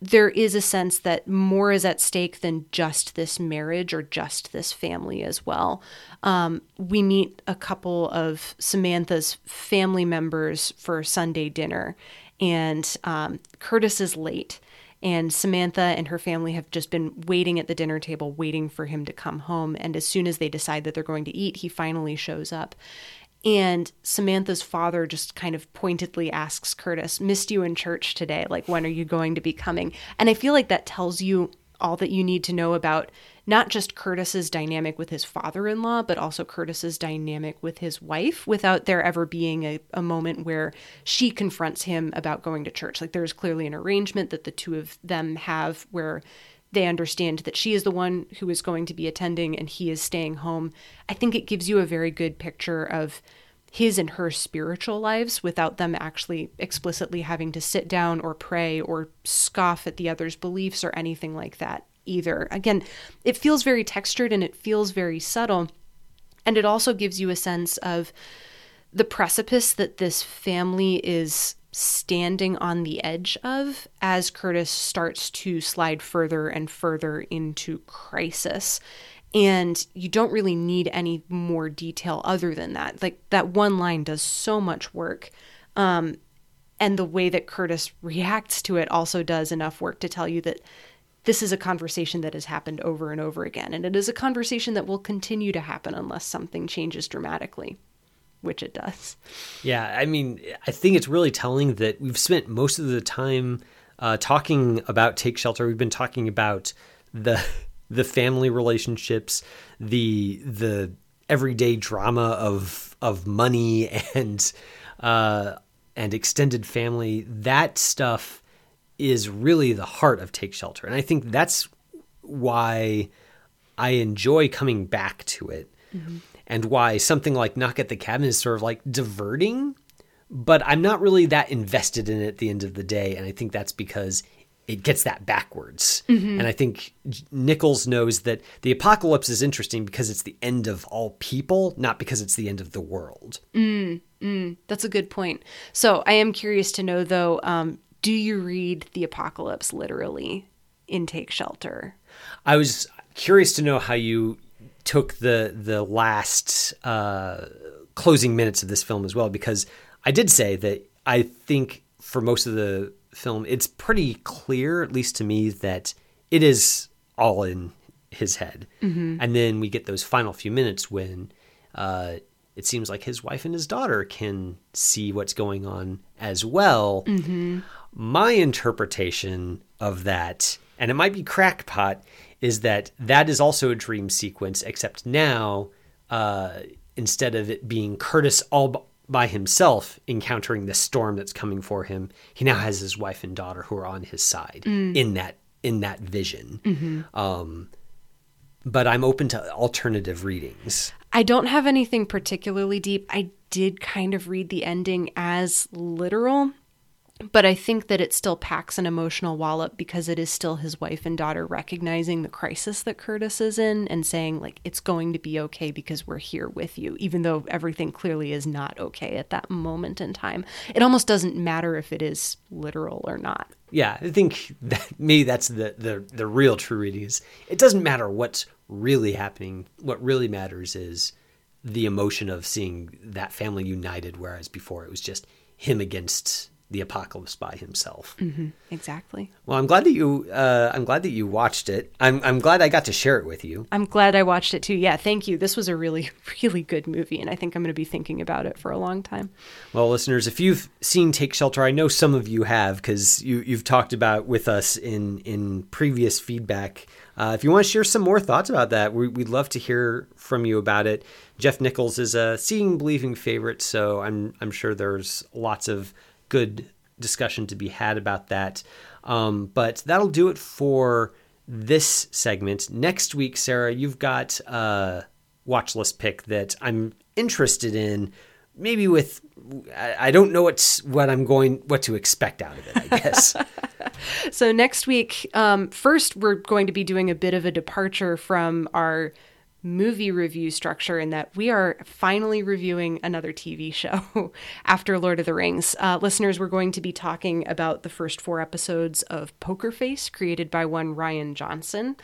B: there is a sense that more is at stake than just this marriage or just this family as well. Um, we meet a couple of Samantha's family members for Sunday dinner, and um, Curtis is late. And Samantha and her family have just been waiting at the dinner table, waiting for him to come home. And as soon as they decide that they're going to eat, he finally shows up. And Samantha's father just kind of pointedly asks Curtis, Missed you in church today. Like, when are you going to be coming? And I feel like that tells you all that you need to know about not just Curtis's dynamic with his father in law, but also Curtis's dynamic with his wife without there ever being a, a moment where she confronts him about going to church. Like there's clearly an arrangement that the two of them have where they understand that she is the one who is going to be attending and he is staying home. I think it gives you a very good picture of his and her spiritual lives without them actually explicitly having to sit down or pray or scoff at the other's beliefs or anything like that either. Again, it feels very textured and it feels very subtle. And it also gives you a sense of the precipice that this family is standing on the edge of as Curtis starts to slide further and further into crisis. And you don't really need any more detail other than that. Like that one line does so much work. Um, and the way that Curtis reacts to it also does enough work to tell you that this is a conversation that has happened over and over again. And it is a conversation that will continue to happen unless something changes dramatically, which it does.
A: Yeah, I mean, I think it's really telling that we've spent most of the time uh, talking about Take Shelter. We've been talking about the the family relationships, the the everyday drama of of money and uh, and extended family. That stuff is really the heart of Take Shelter. And I think that's why I enjoy coming back to it mm-hmm. and why something like Knock at the Cabin is sort of like diverting, but I'm not really that invested in it at the end of the day. And I think that's because it gets that backwards. Mm-hmm. And I think Nichols knows that the apocalypse is interesting because it's the end of all people, not because it's the end of the world.
B: Mm, mm, that's a good point. So I am curious to know, though, um, do you read the apocalypse literally in Take Shelter?
A: I was curious to know how you took the the last uh, closing minutes of this film as well, because I did say that I think for most of the film, it's pretty clear, at least to me, that it is all in his head, mm-hmm. and then we get those final few minutes when. Uh, it seems like his wife and his daughter can see what's going on as well. Mm-hmm. My interpretation of that, and it might be crackpot, is that that is also a dream sequence, except now, uh, instead of it being Curtis all by himself encountering the storm that's coming for him, he now has his wife and daughter who are on his side mm. in that in that vision. Mm-hmm. Um, but I'm open to alternative readings.
B: I don't have anything particularly deep. I did kind of read the ending as literal but I think that it still packs an emotional wallop because it is still his wife and daughter recognizing the crisis that Curtis is in and saying, like, it's going to be okay because we're here with you, even though everything clearly is not okay at that moment in time. It almost doesn't matter if it is literal or not.
A: Yeah, I think that maybe that's the, the, the real true reading is it doesn't matter what's really happening. What really matters is the emotion of seeing that family united, whereas before it was just him against the apocalypse by himself.
B: Mm-hmm, exactly.
A: Well, I'm glad that you. Uh, I'm glad that you watched it. I'm. I'm glad I got to share it with you.
B: I'm glad I watched it too. Yeah, thank you. This was a really, really good movie, and I think I'm going to be thinking about it for a long time.
A: Well, listeners, if you've seen Take Shelter, I know some of you have because you you've talked about with us in in previous feedback. Uh, if you want to share some more thoughts about that, we, would love to hear from you about it. Jeff Nichols is a seeing believing favorite, so I'm I'm sure there's lots of good discussion to be had about that. Um, but that'll do it for this segment. Next week, Sarah, you've got a watch list pick that I'm interested in. Maybe with I don't know what's what I'm going what to expect out of it. I guess.
B: so next week, um, first we're going to be doing a bit of a departure from our movie review structure in that we are finally reviewing another TV show after Lord of the Rings. Uh, listeners, we're going to be talking about the first four episodes of Poker Face, created by one Rian Johnson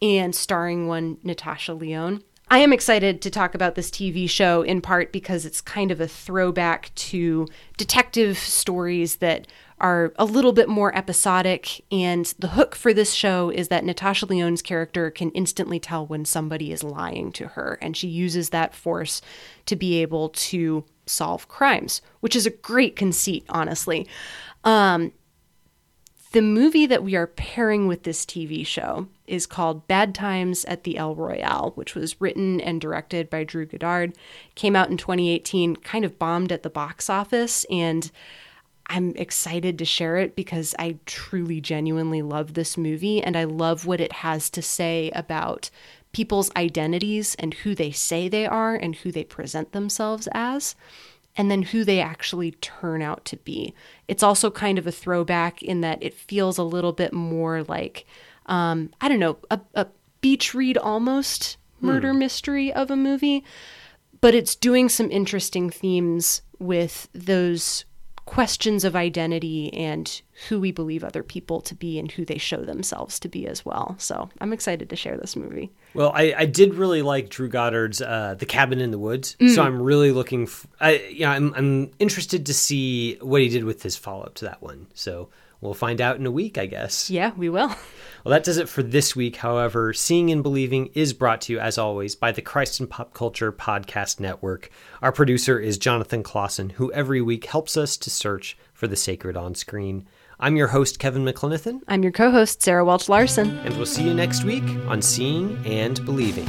B: and starring one Natasha Lyonne. I am excited to talk about this TV show in part because it's kind of a throwback to detective stories that are a little bit more episodic. And the hook for this show is that Natasha Lyonne's character can instantly tell when somebody is lying to her. And she uses that force to be able to solve crimes, which is a great conceit, honestly. Um, the movie that we are pairing with this TV show is called Bad Times at the El Royale, which was written and directed by Drew Goddard. Came out in 2018, kind of bombed at the box office, and I'm excited to share it because I truly, genuinely love this movie and I love what it has to say about people's identities and who they say they are and who they present themselves as, and then who they actually turn out to be. It's also kind of a throwback in that it feels a little bit more like, um, I don't know, a, a beach read almost murder
A: Hmm.
B: mystery of a movie, but it's doing some interesting themes with those questions of identity and who we believe other people to be and who they show themselves to be as well. So I'm excited to share this movie.
A: Well, I, I did really like Drew Goddard's uh, "The Cabin in the Woods,"
B: Mm.
A: so I'm really looking. F- I, yeah, I'm I'm interested to see what he did with his follow up to that one. So we'll find out in a week, I guess.
B: Yeah, we will.
A: Well, that does it for this week. However, Seeing and Believing is brought to you, as always, by the Christ and Pop Culture Podcast Network. Our producer is Jonathan Clausen, who every week helps us to search for the sacred on screen. I'm your host, Kevin McLenithan,
B: I'm your co host, Sarah Welch Larson.
A: and we'll see you next week on Seeing and Believing.